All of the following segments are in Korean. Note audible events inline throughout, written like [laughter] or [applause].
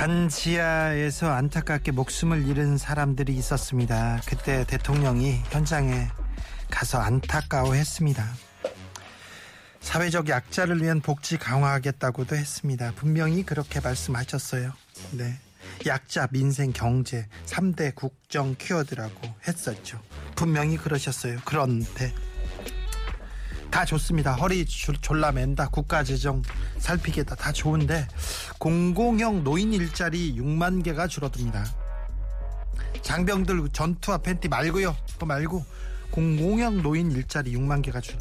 반지하에서 안타깝게 목숨을 잃은 사람들이 있었습니다. 그때 대통령이 현장에 가서 안타까워했습니다. 사회적 약자를 위한 복지 강화하겠다고도 했습니다. 분명히 그렇게 말씀하셨어요. 네. 약자, 민생, 경제 3대 국정 키워드라고 했었죠. 분명히 그러셨어요. 그런데 다 좋습니다. 허리 졸라 맨다. 국가 재정 살피겠다. 다 좋은데 공공형 노인 일자리 6만 개가 줄어듭니다. 장병들 전투와 팬티 말고요. 또 말고 공공형 노인 일자리 6만 개가 줄,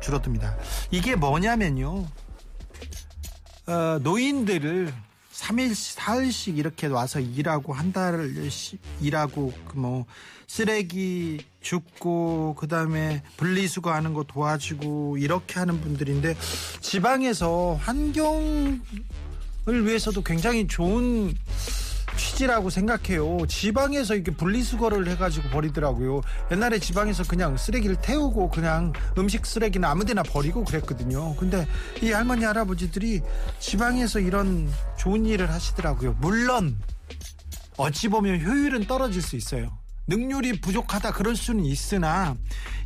줄어듭니다. 이게 뭐냐면요. 어, 노인들을 3일, 4일씩 이렇게 와서 일하고 한 달을 일하고 뭐 쓰레기 줍고 그다음에 분리수거 하는 거 도와주고 이렇게 하는 분들인데 지방에서 환경을 위해서도 굉장히 좋은 취지라고 생각해요. 지방에서 이렇게 분리수거를 해가지고 버리더라고요. 옛날에 지방에서 그냥 쓰레기를 태우고 그냥 음식 쓰레기는 아무데나 버리고 그랬거든요. 근데 이 할머니 할아버지들이 지방에서 이런 좋은 일을 하시더라고요. 물론 어찌 보면 효율은 떨어질 수 있어요. 능률이 부족하다 그럴 수는 있으나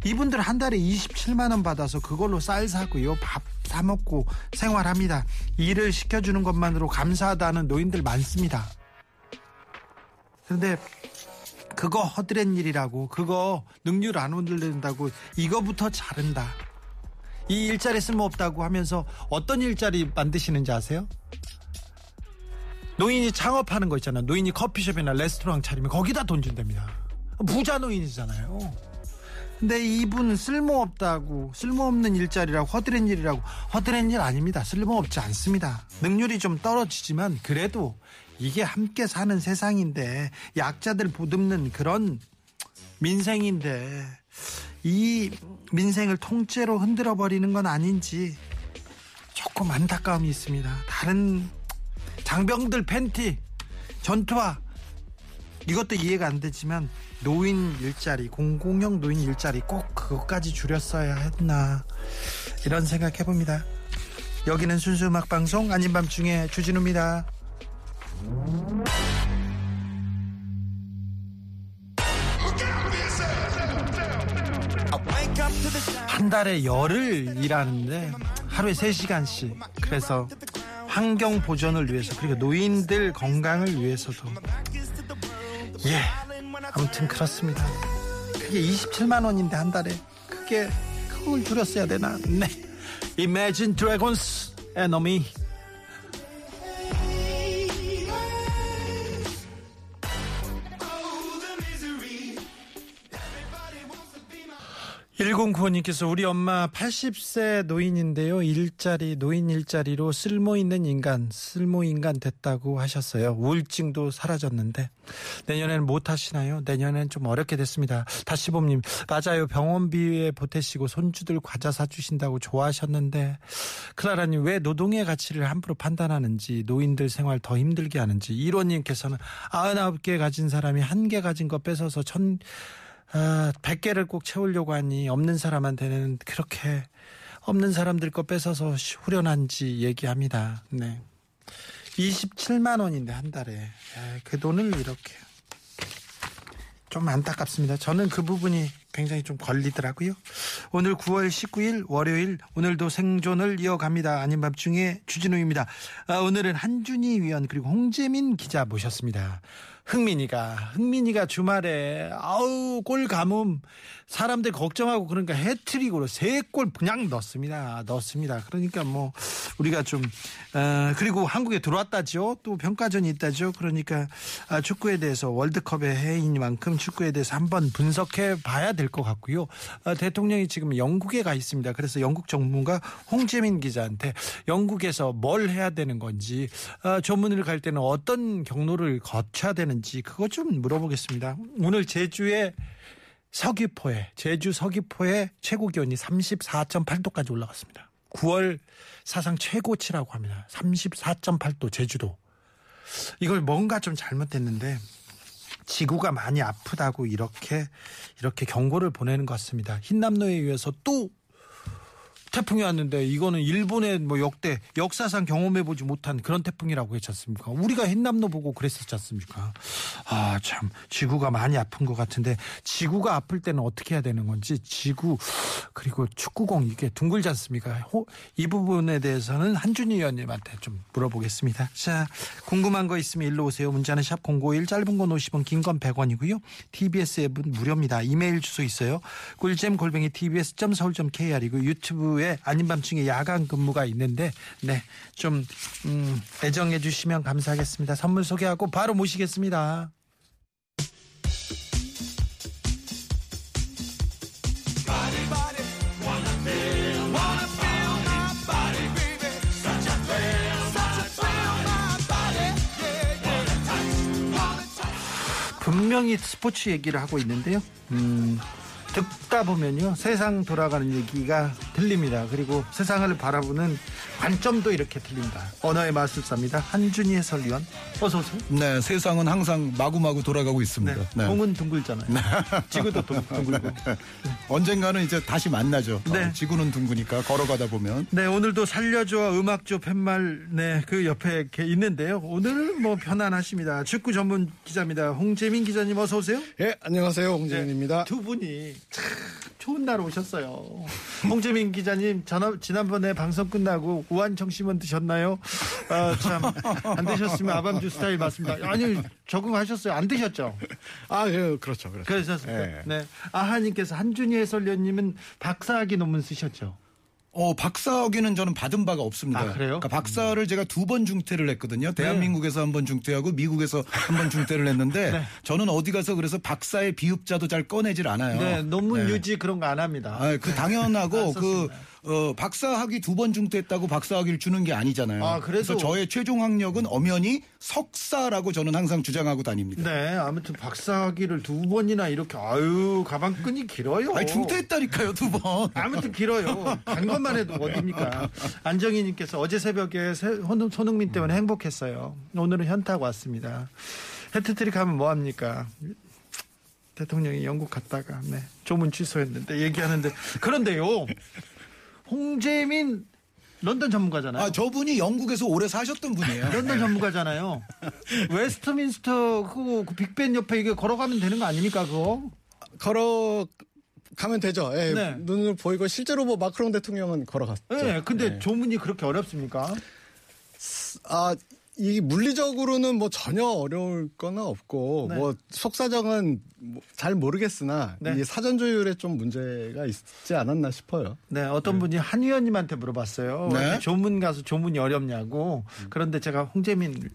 이분들 한 달에 27만 원 받아서 그걸로 쌀 사고요. 밥 사 먹고 생활합니다. 일을 시켜 주는 것만으로 감사하다는 노인들 많습니다. 그런데 그거 허드렛 일이라고 그거 능률 안 흔들린다고 이거부터 자른다. 이 일자리 쓸모없다고 하면서 어떤 일자리 만드시는지 아세요? 노인이 창업하는 거 있잖아요. 노인이 커피숍이나 레스토랑 차리면 거기다 돈 준답니다. 부자 노인이잖아요. 근데 이분은 쓸모없다고 쓸모없는 일자리라고 허드렛 일이라고 허드렛 일 아닙니다. 쓸모없지 않습니다. 능률이 좀 떨어지지만 그래도 이게 함께 사는 세상인데 약자들 보듬는 그런 민생인데 이 민생을 통째로 흔들어 버리는 건 아닌지 조금 안타까움이 있습니다. 다른 장병들 팬티 전투화 이것도 이해가 안 되지만 노인 일자리 공공형 노인 일자리 꼭 그것까지 줄였어야 했나 이런 생각 해봅니다. 여기는 순수 음악 방송 아닌 밤중에 주진우입니다. 한 달에 열흘 일하는데 하루에 3시간씩 그래서 환경 보존을 위해서 그리고 노인들 건강을 위해서도 예 아무튼 그렇습니다. 그게 27만 원인데 한 달에 그게 그걸 줄였어야 되나? 네. Imagine Dragons Enemy 1095님께서 우리 엄마 80세 노인인데요. 일자리, 노인 일자리로 쓸모 있는 인간, 쓸모 인간 됐다고 하셨어요. 우울증도 사라졌는데 내년에는 못 하시나요? 내년엔 좀 어렵게 됐습니다. 다시 봄님, 맞아요. 병원비에 보태시고 손주들 과자 사주신다고 좋아하셨는데 클라라님 왜 노동의 가치를 함부로 판단하는지 노인들 생활 더 힘들게 하는지 이로님께서는 99개 가진 사람이 한 개 가진 거 뺏어서 천 아, 100개를 꼭 채우려고 하니 없는 사람한테는 그렇게 없는 사람들 거 뺏어서 후련한지 얘기합니다. 네. 27만 원인데 한 달에 그 돈을 이렇게 좀 안타깝습니다. 저는 그 부분이 굉장히 좀 걸리더라고요. 오늘 9월 19일 월요일 오늘도 생존을 이어갑니다. 아닌 밤중에 주진우입니다. 아, 오늘은 한준희 위원 그리고 홍재민 기자 모셨습니다. 흥민이가 흥민이가 주말에 아우 골 가뭄 사람들 걱정하고 그러니까 해트릭으로 세 골 그냥 넣습니다. 넣습니다. 그러니까 뭐 우리가 좀 어, 그리고 한국에 들어왔다죠. 또 평가전이 있다죠. 그러니까 아, 축구에 대해서 월드컵의 해인만큼 축구에 대해서 한번 분석해 봐야 될 것 같고요. 아, 대통령이 지금 영국에 가 있습니다. 그래서 영국 정부가 홍재민 기자한테 영국에서 뭘 해야 되는 건지 아, 조문을 갈 때는 어떤 경로를 거쳐야 되는 하는지 그거 좀 물어보겠습니다. 오늘 제주의 서귀포에 제주 서귀포의 최고 기온이 34.8도까지 올라갔습니다. 9월 사상 최고치라고 합니다. 34.8도 제주도. 이걸 뭔가 좀 잘못됐는데 지구가 많이 아프다고 이렇게 이렇게 경고를 보내는 것 같습니다. 흰남노에 의해서 또 태풍이 왔는데 이거는 일본의 뭐 역대 역사상 경험해 보지 못한 그런 태풍이라고 했지 않습니까? 우리가 흰남노 보고 그랬었지 않습니까? 아, 참 지구가 많이 아픈 것 같은데 지구가 아플 때는 어떻게 해야 되는 건지 지구 그리고 축구공 이게 둥글지 않습니까? 호- 이 부분에 대해서는 한준희 의원님한테 좀 물어보겠습니다. 자, 궁금한 거 있으면 일로 오세요. 문자는 샵 051 짧은 건 50원 긴 건 100원이고요. TBS 앱은 무료입니다. 이메일 주소 있어요. 꿀잼 골뱅이 tbs.서울.kr이고 유튜브에 아닌 밤중에 야간 근무가 있는데 네, 좀 음, 애정해 주시면 감사하겠습니다. 선물 소개하고 바로 모시겠습니다. 분명히 스포츠 얘기를 하고 있는데요. 음, 듣다 보면요. 세상 돌아가는 얘기가 들립니다. 그리고 세상을 바라보는 관점도 이렇게 들립니다. 언어의 마술사입니다. 한준희 해설위원. 어서 오세요. 네, 세상은 항상 마구마구 돌아가고 네. 있습니다. 네. 공은 둥글잖아요. 지구도 둥- 둥글고. [laughs] 언젠가는 이제 다시 만나죠. 네. 어, 지구는 둥그니까 걸어가다 보면. 네, 오늘도 살려줘 음악조 팻말 네, 그 옆에 이렇게 있는데요. 오늘은 뭐 편안하십니다. 축구 전문 기자입니다. 홍재민 기자님 어서 오세요. 예, 안녕하세요. 홍재민입니다. 두 분이 참 좋은 날 오셨어요. 홍재민 기자님 전화, 지난번에 방송 끝나고 우한청심원 드셨나요? 아, 참 안 드셨으면 아밤주 스타일 맞습니다. 아니 적응하셨어요? 안 드셨죠? 아, 예, 그렇죠. 그렇죠. 그러셨습니까? 예. 네. 아하님께서 한준희 해설위원님은 박사학위 논문 쓰셨죠? 어, 박사학위는 저는 받은 바가 없습니다. 아, 그래요? 그러니까 박사를 제가 두 번 중퇴를 했거든요. 대한민국에서 한번 중퇴하고 미국에서 한 번 중퇴를 했는데 [laughs] 네. 저는 어디 가서 그래서 박사의 비읍자도 잘 꺼내질 않아요. 네, 논문 네. 유지 그런 거 안 합니다. 아, 그 당연하고 안 그. 어, 박사학위 두 번 중퇴했다고 박사학위를 주는 게 아니잖아요. 아, 그래서- 저의 최종 학력은 엄연히 석사라고 저는 항상 주장하고 다닙니다. 네, 아무튼 박사학위를 두 번이나 이렇게 아유 가방끈이 길어요. 아니 중퇴했다니까요 두 번. [laughs] 아무튼 길어요. 간 것만 해도 어딥니까? 안정희님께서 어제 새벽에 손흥- 손흥민 때문에 행복했어요. 오늘은 현타가 왔습니다. 해트트릭 하면 뭐 합니까? 대통령이 영국 갔다가 네, 조문 취소했는데 얘기하는데 그런데요. 홍재민 런던 전문가잖아요. 아 저분이 영국에서 오래 사셨던 분이에요. 런던 전문가잖아요. [laughs] 웨스트민스터 그, 그 빅벤 옆에 이게 걸어가면 되는 거 아닙니까 그거? 걸어 가면 되죠. 예, 네. 눈을 보이고 실제로 뭐 마크롱 대통령은 걸어갔죠. 네, 근데 네. 조문이 그렇게 어렵습니까? 아, 이 물리적으로는 뭐 전혀 어려울 거는 없고 네. 뭐 속사정은 뭐잘 모르겠으나 네. 이 사전 조율에 좀 문제가 있지 않았나 싶어요. 네, 어떤 분이 한 의원님한테 물어봤어요. 네. 조문 가서 조문이 어렵냐고. 그런데 제가 홍재민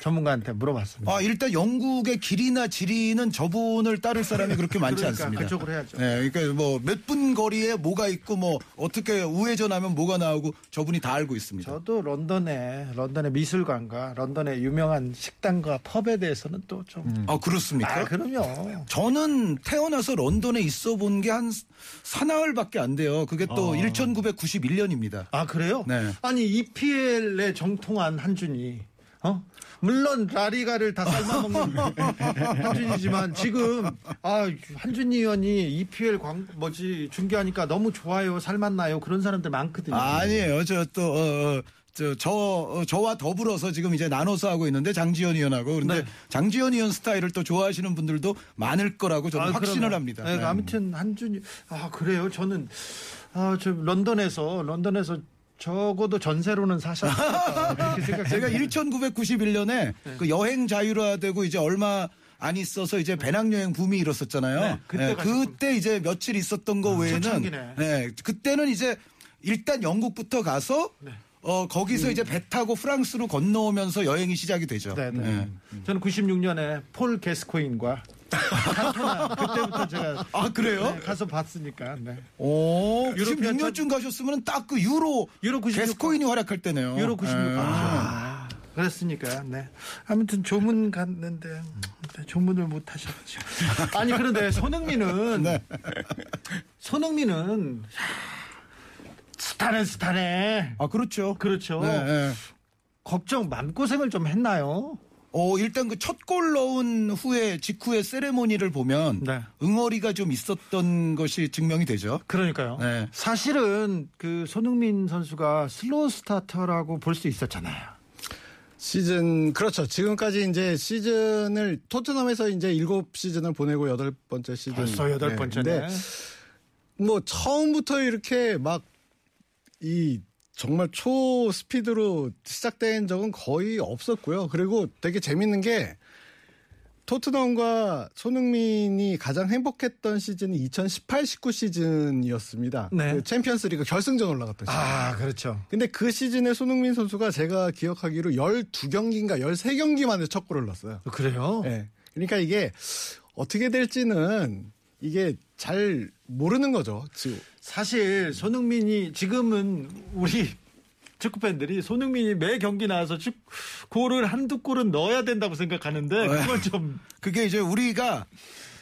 전문가한테 물어봤습니다. 아 일단 영국의 길이나 지리는 저분을 따를 사람이 그렇게 [laughs] 많지 그러니까 않습니다. 그쪽으로 해야죠. 네, 그러니까 뭐 몇 분 거리에 뭐가 있고 뭐 어떻게 우회전하면 뭐가 나오고 저분이 다 알고 있습니다. 저도 런던에 런던의 미술관과 런던의 유명한 식당과 펍에 대해서는 또 좀. 아 그렇습니까? 아, 그럼요. 저는 태어나서 런던에 있어 본 게 한 사나흘밖에 안 돼요. 그게 또 1991년입니다. 아 그래요? 네. 아니 EPL에 정통한 한준이 어? 물론 라리가를 다 삶아먹는 한준이지만 [laughs] 지금 아 한준이 의원이 EPL 광 뭐지 중계하니까 너무 좋아요 삶았나요 그런 사람들 많거든요. 아니에요. 저또 어, 어, 저, 저, 어, 저와 더불어서 지금 이제 나눠서 하고 있는데 장지현 의원하고 그런데 네. 장지현 의원 스타일을 또 좋아하시는 분들도 많을 거라고 저는 아, 확신을 그러면. 합니다. 네, 네. 아무튼 한준이 아 그래요. 저는 아 저 런던에서 런던에서 적어도 전세로는 사셨다 제가 생각해요. 1991년에 그 여행 자유화되고 이제 얼마 안 있어서 이제 배낭여행 붐이 일었었잖아요. 네, 그때 네. 그때 이제 며칠 있었던 거 외에는 초창기네. 네, 그때는 이제 일단 영국부터 가서 네. 어 거기서 이제 배 타고 프랑스로 건너오면서 여행이 시작이 되죠. 네, 네. 네. 저는 96년에 폴 게스코인과 칸토나 [laughs] 그때부터 제가 아 그래요? 네, 가서 봤으니까. 네. 오, 유로피안 96년쯤 가셨으면 딱 그 유로, 유로 96 게스코인이 활약할 때네요. 유로 96. 네. 아. 그랬으니까 네. 아무튼 조문 갔는데 네, 조문을 못 하셔가지고 [laughs] 아니 그런데 손흥민은 네. 손흥민은 스타네 스타네 아 그렇죠. 그렇죠. 네, 네. 걱정 마음고생을 좀 했나요? 어, 일단 그 첫 골 넣은 후에 직후에 세레모니를 보면 네. 응어리가 좀 있었던 것이 증명이 되죠. 그러니까요. 네. 사실은 그 손흥민 선수가 slow starter라고 볼 수 있었잖아요. 시즌 그렇죠. 지금까지 이제 시즌을 토트넘에서 이제 일곱 시즌을 보내고 여덟 번째 시즌. 벌써 여덟 네. 번째네. 근데 뭐 처음부터 이렇게 막 이 정말 초 스피드로 시작된 적은 거의 없었고요. 그리고 되게 재밌는 게 토트넘과 손흥민이 가장 행복했던 시즌이 2018-19 시즌이었습니다. 네. 그 챔피언스리그 결승전 올라갔던 시즌. 아 그렇죠. 근데 그 시즌에 손흥민 선수가 제가 기억하기로 12경기인가 13경기 만에 첫 골을 넣었어요. 그래요? 예. 그러니까 이게 어떻게 될지는 이게 잘 모르는 거죠. 지금. 사실 손흥민이 지금은 우리 축구 팬들이 손흥민이 매 경기 나와서 축 골을 한두 골은 넣어야 된다고 생각하는데 그건 좀 그게 이제 우리가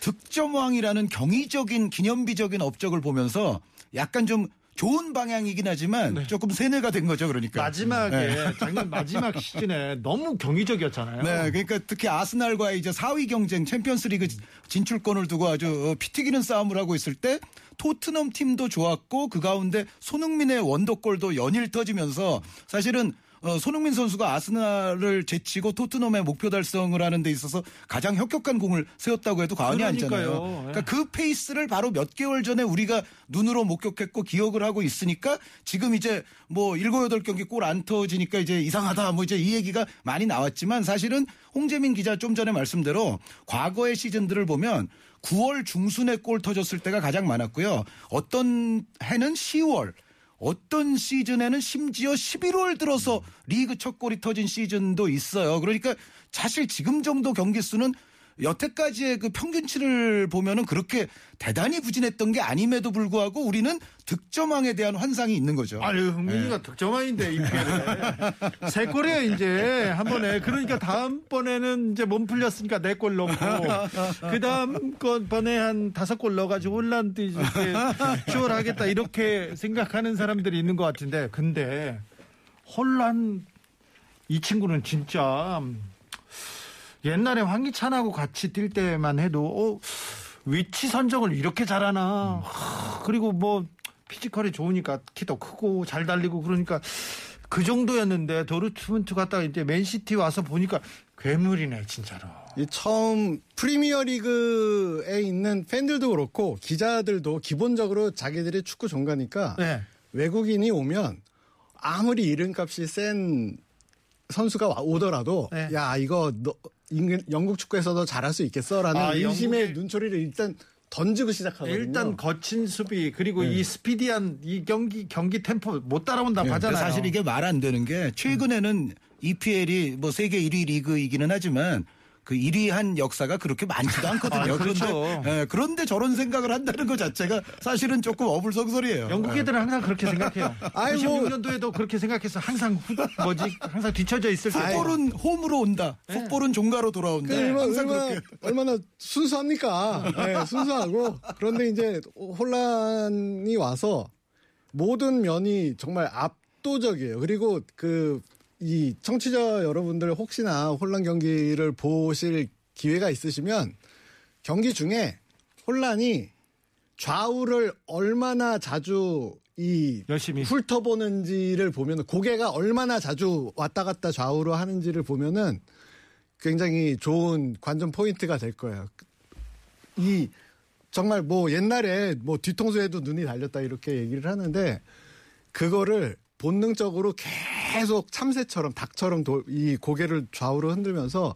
득점왕이라는 경이적인 기념비적인 업적을 보면서 약간 좀 좋은 방향이긴 하지만 조금 세뇌가 된 거죠. 그러니까. 마지막에 [laughs] 작년 마지막 시즌에 너무 경이적이었잖아요. 네, 그러니까 특히 아스날과의 이제 4위 경쟁 챔피언스리그 진출권을 두고 아주 피 튀기는 싸움을 하고 있을 때 토트넘 팀도 좋았고 그 가운데 손흥민의 원더골도 연일 터지면서 사실은 어, 손흥민 선수가 아스날을 제치고 토트넘의 목표 달성을 하는 데 있어서 가장 혁혁한 공을 세웠다고 해도 과언이 그러니까요. 아니잖아요. 예. 그러니까 그 페이스를 바로 몇 개월 전에 우리가 눈으로 목격했고 기억을 하고 있으니까 지금 이제 뭐 일곱 여덟 경기 골 안 터지니까 이제 이상하다 뭐 이제 이 얘기가 많이 나왔지만 사실은 홍재민 기자 좀 전에 말씀대로 과거의 시즌들을 보면 9월 중순에 골 터졌을 때가 가장 많았고요. 어떤 해는 10월 어떤 시즌에는 심지어 11월 들어서 리그 첫 골이 터진 시즌도 있어요. 그러니까 사실 지금 정도 경기 수는 여태까지의 그 평균치를 보면은 그렇게 대단히 부진했던 게 아님에도 불구하고 우리는 득점왕에 대한 환상이 있는 거죠. 아유, 흥민이가 득점왕인데, 이 피해를. [laughs] 세 골이에요, 이제. 한 번에. 그러니까 다음번에는 이제 몸 풀렸으니까 네 골 넣고, 그 다음 번에 한 다섯 골 넣어가지고 혼란도 이제 추월하겠다, 이렇게 생각하는 사람들이 있는 것 같은데, 근데, 혼란, 이 친구는 진짜, 옛날에 황희찬하고 같이 뛸 때만 해도, 어, 위치 선정을 이렇게 잘하나. 하, 그리고 뭐, 피지컬이 좋으니까 키도 크고 잘 달리고 그러니까 그 정도였는데 도르트문트 갔다가 이제 맨시티 와서 보니까 괴물이네 진짜로. 이 처음 프리미어 리그에 있는 팬들도 그렇고 기자들도 기본적으로 자기들이 축구 전가니까 네. 외국인이 오면 아무리 이름값이 센 선수가 와- 오더라도 네. 야 이거 너 영국 축구에서도 잘할 수 있겠어라는 아, 의심의 영국의- 눈초리를 일단 던지고 시작하거든요. 일단 거친 수비 그리고 이 스피디한 이 경기 경기 템포 못 따라온다고 네, 하잖아요. 사실 이게 말 안 되는 게 최근에는 EPL이 뭐 세계 1위 리그이기는 하지만 그 1위 한 역사가 그렇게 많지도 [laughs] 않거든요. 아, 그렇죠. 그런데, 예, 그런데 저런 생각을 한다는 것 자체가 사실은 조금 어불성설이에요. 영국 애들은 항상 그렇게 생각해요. [laughs] 아이, 뭐- 96년도에도 그렇게 생각해서 항상 후, 뭐지 항상 뒤쳐져 있을 때. 풋볼은 홈으로 온다. 풋볼은 종가로 돌아온다. 그 얼마, 항상 얼마나, 그렇게. [laughs] 얼마나 순수합니까? 네, 순수하고. 그런데 이제 혼란이 와서 모든 면이 정말 압도적이에요. 그리고 그, 이 청취자 여러분들 혹시나 혼란 경기를 보실 기회가 있으시면 경기 중에 혼란이 좌우를 얼마나 자주 이 열심히. 훑어보는지를 보면 고개가 얼마나 자주 왔다 갔다 좌우로 하는지를 보면은 굉장히 좋은 관전 포인트가 될 거예요. 이 정말 뭐 옛날에 뭐 뒤통수에도 눈이 달렸다 이렇게 얘기를 하는데 그거를 본능적으로 계속 참새처럼 닭처럼 도- 이 고개를 좌우로 흔들면서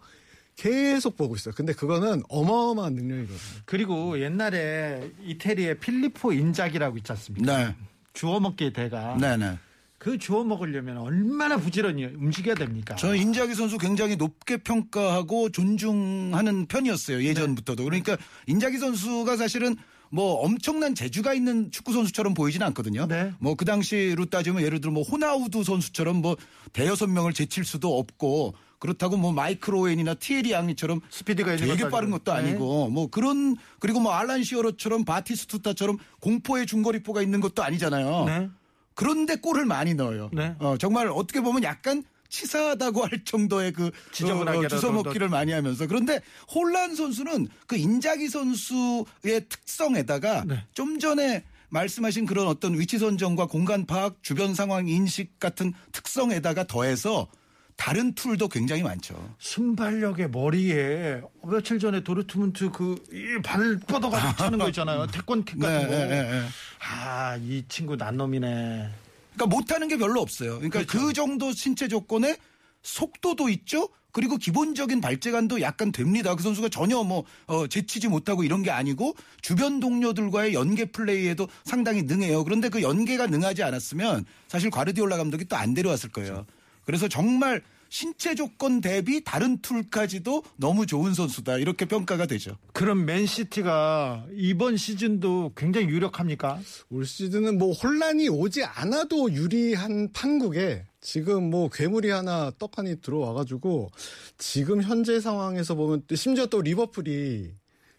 계속 보고 있어요. 근데 그거는 어마어마한 능력이거든요. 그리고 옛날에 이태리의 필리포 인작이라고 있지 않습니까? 네. 주워 먹기의 대가. 네네. 그 주워 먹으려면 얼마나 부지런히 움직여야 됩니까? 저는 인자기 선수 굉장히 높게 평가하고 존중하는 편이었어요. 예전부터도. 그러니까 인자기 선수가 사실은 뭐 엄청난 재주가 있는 축구 선수처럼 보이진 않거든요. 네. 뭐그 당시로 따지면 예를 들어 뭐 호나우두 선수처럼 뭐 대여섯 명을 제칠 수도 없고 그렇다고 뭐 마이크로웬이나 티에리 앙리처럼 스피드가 되게 빠른. 것도 네. 아니고 뭐 그런 그리고 뭐 알란 시어로처럼 바티스투타처럼 공포의 중거리포가 있는 것도 아니잖아요. 네. 그런데 골을 많이 넣어요. 네. 어, 정말 어떻게 보면 약간 치사하다고 할 정도의 그 지저분하게라도 주워 먹기를 많이 하면서 그런데 홀란 선수는 그 인자기 선수의 특성에다가 네. 좀 전에 말씀하신 그런 어떤 위치 선정과 공간 파악, 주변 상황 인식 같은 특성에다가 더해서 다른 툴도 굉장히 많죠. 순발력의 머리에 며칠 전에 도르트문트 그발 뻗어가지고 차는 거 있잖아요. [laughs] 태권킥 같은 거. 네, 네, 네. 아, 이 친구 난놈이네. 그러니까 못하는 게 별로 없어요. 그러니까 그 그렇죠. 정도 신체 조건에 속도도 있죠. 그리고 기본적인 발재간도 약간 됩니다. 그 선수가 전혀 뭐 어, 제치지 못하고 이런 게 아니고 주변 동료들과의 연계 플레이에도 상당히 능해요. 그런데 그 연계가 능하지 않았으면 사실 과르디올라 감독이 또 안 데려왔을 거예요. 그래서 정말 신체 조건 대비 다른 툴까지도 너무 좋은 선수다 이렇게 평가가 되죠. 그럼 맨시티가 이번 시즌도 굉장히 유력합니까? 올 시즌은 뭐 혼란이 오지 않아도 유리한 판국에 지금 뭐 괴물이 하나 떡하니 들어와가지고 지금 현재 상황에서 보면 또 심지어 또 리버풀이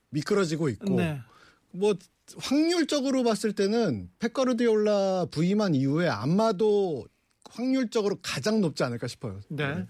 미끄러지고 있고 네. 뭐 확률적으로 봤을 때는 페커르디올라 부임한 이후에 아마도 확률적으로 가장 높지 않을까 싶어요. 네.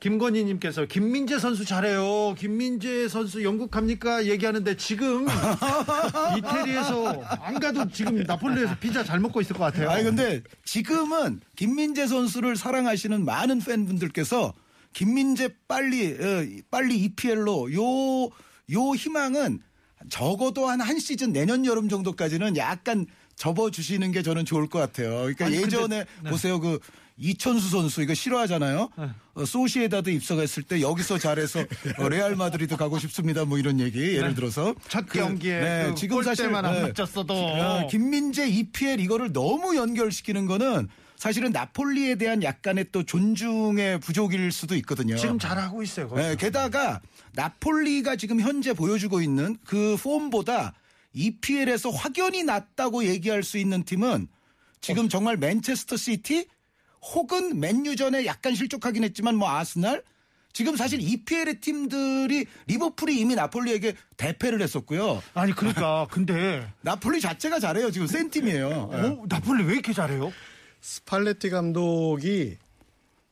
김건희 님께서 김민재 선수 잘해요. 김민재 선수 영국 갑니까? 얘기하는데 지금 [laughs] 이태리에서 안 가도 지금 나폴리에서 피자 잘 먹고 있을 것 같아요. 아니 근데 지금은 김민재 선수를 사랑하시는 많은 팬분들께서 김민재 빨리 어, 빨리 EPL로 요요 희망은 적어도 한 한 시즌 내년 여름 정도까지는 약간 접어주시는 게 저는 좋을 것 같아요. 그러니까 아니, 근데- 예전에 네. 보세요 그 이천수 선수 이거 싫어하잖아요. 어, 소시에다드 입성했을 때 여기서 잘해서 어, 레알 마드리드 가고 싶습니다. 뭐 이런 얘기 예를 들어서 네. 첫 그, 경기에 그 골대만 안 맞췄어도. 어, 김민재 EPL 이거를 너무 연결시키는 거는 사실은 나폴리에 대한 약간의 또 존중의 부족일 수도 있거든요. 지금 잘하고 있어요. 거기서. 네, 게다가 나폴리가 지금 현재 보여주고 있는 그 폼보다 EPL에서 확연히 낫다고 얘기할 수 있는 팀은 지금 정말 맨체스터 시티 혹은 맨유전에 약간 실족하긴 했지만 뭐 아스날 지금 사실 EPL의 팀들이 리버풀이 이미 나폴리에게 대패를 했었고요. 아니 그러니까 [laughs] 근데 나폴리 자체가 잘해요. 지금 센 팀이에요. 어, 나폴리 왜 이렇게 잘해요? 스팔레티 감독이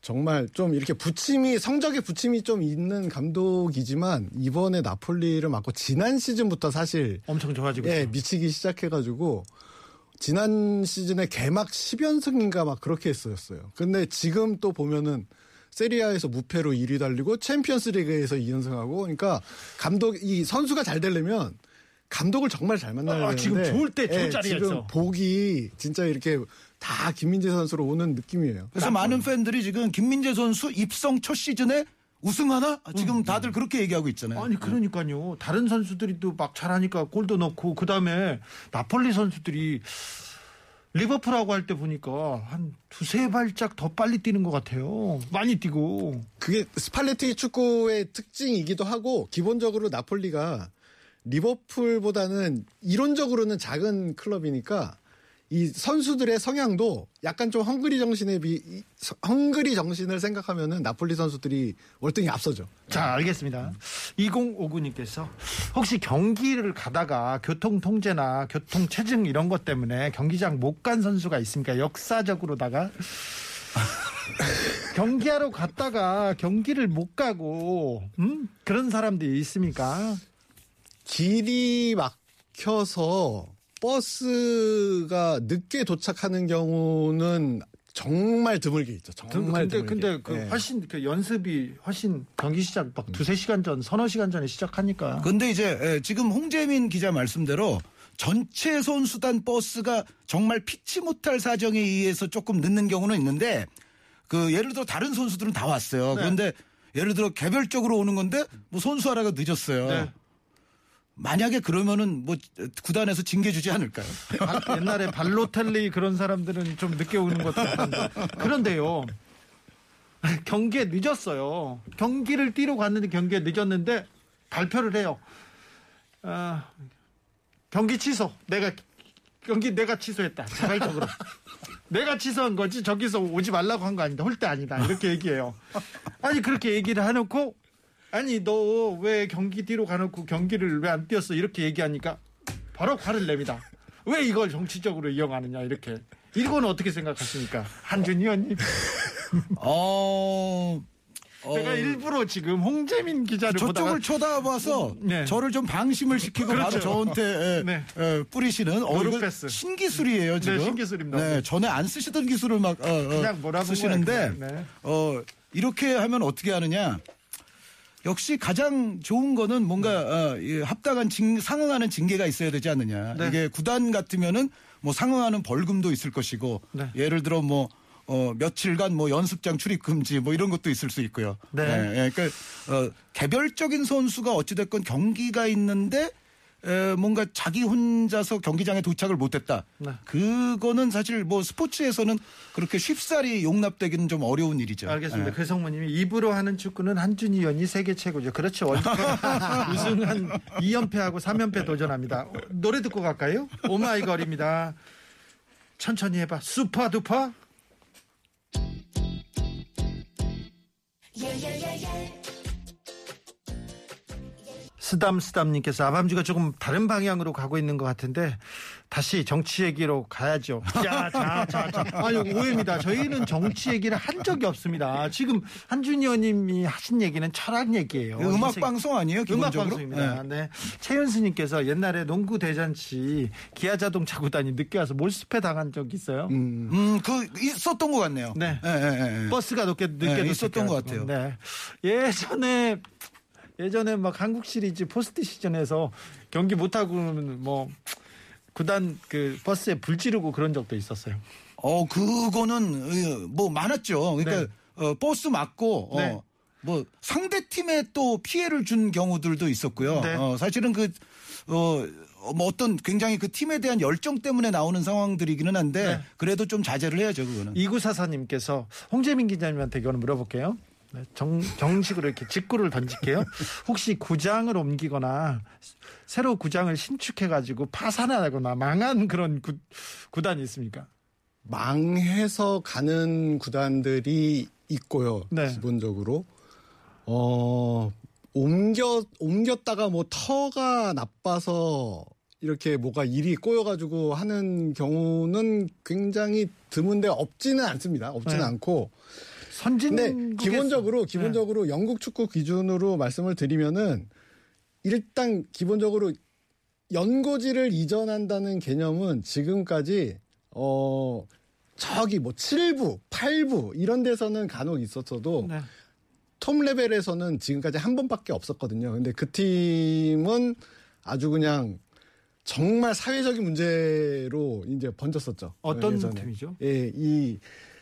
정말 좀 이렇게 부침이 성적에 부침이 좀 있는 감독이지만 이번에 나폴리를 맡고 지난 시즌부터 사실 엄청 좋아지고 예, 있어요. 미치기 시작해가지고 지난 시즌에 개막 10연승인가 막 그렇게 했었어요. 근데 지금 또 보면은 세리에 A에서 무패로 1위 달리고 챔피언스 리그에서 2연승하고 그러니까 감독 이 선수가 잘 되려면 감독을 정말 잘 만나야 아, 되는데 지금 좋을 때 좋은 예, 자리에 지금. 복이 진짜 이렇게 다 김민재 선수로 오는 느낌이에요. 그래서 많은 팬들이 지금 김민재 선수 입성 첫 시즌에 우승하나? 지금 다들 그렇게 얘기하고 있잖아요. 아니 그러니까요. 다른 선수들이 또 막 잘하니까 골도 넣고 그 다음에 나폴리 선수들이 리버풀하고 할 때 보니까 한 두세 발짝 더 빨리 뛰는 것 같아요. 많이 뛰고. 그게 스팔레티 축구의 특징이기도 하고 기본적으로 나폴리가 리버풀보다는 이론적으로는 작은 클럽이니까 이 선수들의 성향도 약간 좀 헝그리 정신에 비 헝그리 정신을 생각하면은 나폴리 선수들이 월등히 앞서죠. 자, 알겠습니다. 2059님께서 혹시 경기를 가다가 교통 통제나 교통 체증 이런 것 때문에 경기장 못 간 선수가 있습니까? 역사적으로다가 [laughs] 경기하러 갔다가 경기를 못 가고 음? 그런 사람들이 있습니까? 길이 막혀서 버스가 늦게 도착하는 경우는 정말 드물게 있죠. 정말 근데 드물게. 근데 그 예. 훨씬 그 연습이 훨씬 경기 시작 막 두세 시간 전, 서너 시간 전에 시작하니까. 근데 이제 예, 지금 홍재민 기자 말씀대로 전체 선수단 버스가 정말 피치 못할 사정에 의해서 조금 늦는 경우는 있는데 그 예를 들어 다른 선수들은 다 왔어요. 네. 그런데 예를 들어 개별적으로 오는 건데 뭐 선수 하나가 늦었어요. 네. 만약에 그러면은 뭐 구단에서 징계 주지 않을까요? 발- 옛날에 발로텔리 그런 사람들은 좀 늦게 오는 것도 같은데. 그런데요. 경기에 늦었어요. 경기를 뛰러 갔는데 경기에 늦었는데 발표를 해요. 아, 경기 취소. 내가 경기 내가 취소했다. 자발적으로. 내가 취소한 거지 저기서 오지 말라고 한 거 아니다. 홀대 아니다. 이렇게 얘기해요. 아니 그렇게 얘기를 해놓고 아니 너 왜 경기 뒤로 가놓고 경기를 왜 안 뛰었어? 이렇게 얘기하니까 바로 화를 냅니다. 왜 이걸 정치적으로 이용하느냐 이렇게. 이거는 어떻게 생각하십니까? 한준 의원님. 어, [laughs] 어, 제가 일부러 지금 홍재민 기자를 저쪽을 쳐다봐서 네. 저를 좀 방심을 시키고 바로 그렇죠. 저한테 [laughs] 에, 네. 에, 뿌리시는 어, 패스. 신기술이에요 지금. 네, 신기술입니다. 네, 전에 안 쓰시던 기술을 막 어, 어, 그냥 몰아본 쓰시는데 그냥. 네. 어, 이렇게 하면 어떻게 하느냐? 역시 가장 좋은 거는 뭔가 어, 이 합당한 징, 상응하는 징계가 있어야 되지 않느냐. 네. 이게 구단 같으면은 뭐 상응하는 벌금도 있을 것이고 네. 예를 들어 뭐 어, 며칠간 뭐 연습장 출입 금지 뭐 이런 것도 있을 수 있고요. 네. 예, 그러니까 어, 개별적인 선수가 어찌됐건 경기가 있는데 에, 뭔가 자기 혼자서 경기장에 도착을 못했다. 네. 그거는 사실 뭐 스포츠에서는 그렇게 쉽사리 용납되기는 좀 어려운 일이죠. 알겠습니다. 예. 그 성모님이 입으로 하는 축구는 한준희 의원이 세계 최고죠. 그렇죠. 월드컵 [laughs] 우승한 2연패하고 3연패 도전합니다. 어, 노래 듣고 갈까요? 오마이걸입니다. 천천히 해봐. 슈퍼두퍼. 스담스담님께서 아밤주가 조금 다른 방향으로 가고 있는 것 같은데 다시 정치 얘기로 가야죠. 자, 자, 자, 자. 아니 오해입니다. 저희는 정치 얘기를 한 적이 없습니다. 지금 한준희 의원님이 하신 얘기는 철학 얘기예요. 음악 인생- 방송 아니에요? 음악 기본적으로? 방송입니다. 네. 네. 최윤수님께서 옛날에 농구 대잔치 기아 자동차 구단이 늦게 와서 몰수패 당한 적 있어요. 음, 그 있었던 것 같네요. 네. 예. 버스가 늦게 늦게 네. 있었던 것 같아요. 네. 예전에 예전에 막 한국 시리즈 포스트 시즌에서 경기 못 하고는 뭐 구단 그 버스에 불 지르고 그런 적도 있었어요. 어, 그거는 어, 뭐 많았죠. 그러니까 어, 버스 맞고 어, 네. 뭐 상대 팀에 또 피해를 준 경우들도 있었고요. 네. 어, 사실은 그 어, 뭐 어떤 굉장히 그 팀에 대한 열정 때문에 나오는 상황들이기는 한데 네. 그래도 좀 자제를 해야죠, 그거는. 이구사사님께서 홍재민 기자님한테 이거는 물어볼게요. 네, 정, 정식으로 이렇게 직구를 던질게요. 혹시 구장을 옮기거나 새로 구장을 신축해가지고 파산하거나 망한 그런 구, 구단이 있습니까? 망해서 가는 구단들이 있고요. 네. 기본적으로 어 옮겨 옮겼다가 뭐 터가 나빠서 이렇게 뭐가 일이 꼬여가지고 하는 경우는 굉장히 드문데 없지는 않습니다. 없지는 네. 않고 선진 근데 기본적으로 네. 기본적으로 영국 축구 기준으로 말씀을 드리면은 일단 기본적으로 연고지를 이전한다는 개념은 지금까지 어 저기 뭐 7부, 8부 이런 데서는 간혹 있었어도 네. 톱 레벨에서는 지금까지 한 번밖에 없었거든요. 근데 그 팀은 아주 그냥 정말 사회적인 문제로 이제 번졌었죠. 어떤 예전에. 팀이죠? 예, 이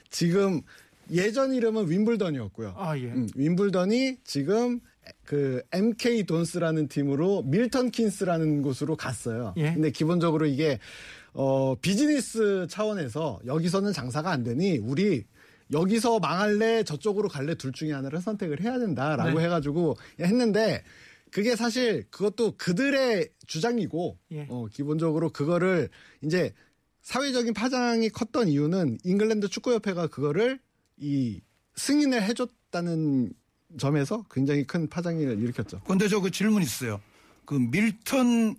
지금 예전 이름은 윈블던이었고요. 아 예. 음, 윈블던이 지금 그 MK 돈스라는 팀으로 밀턴 킨스라는 곳으로 갔어요. 예. 근데 기본적으로 이게 어 비즈니스 차원에서 여기서는 장사가 안 되니 우리 여기서 망할래 저쪽으로 갈래 둘 중에 하나를 선택을 해야 된다라고 네. 해가지고 했는데 그게 사실 그것도 그들의 주장이고 예. 어 기본적으로 그거를 이제 사회적인 파장이 컸던 이유는 잉글랜드 축구협회가 그거를 이 승인을 해줬다는 점에서 굉장히 큰 파장을 일으켰죠. 근데 저 그 질문 있어요. 그 밀턴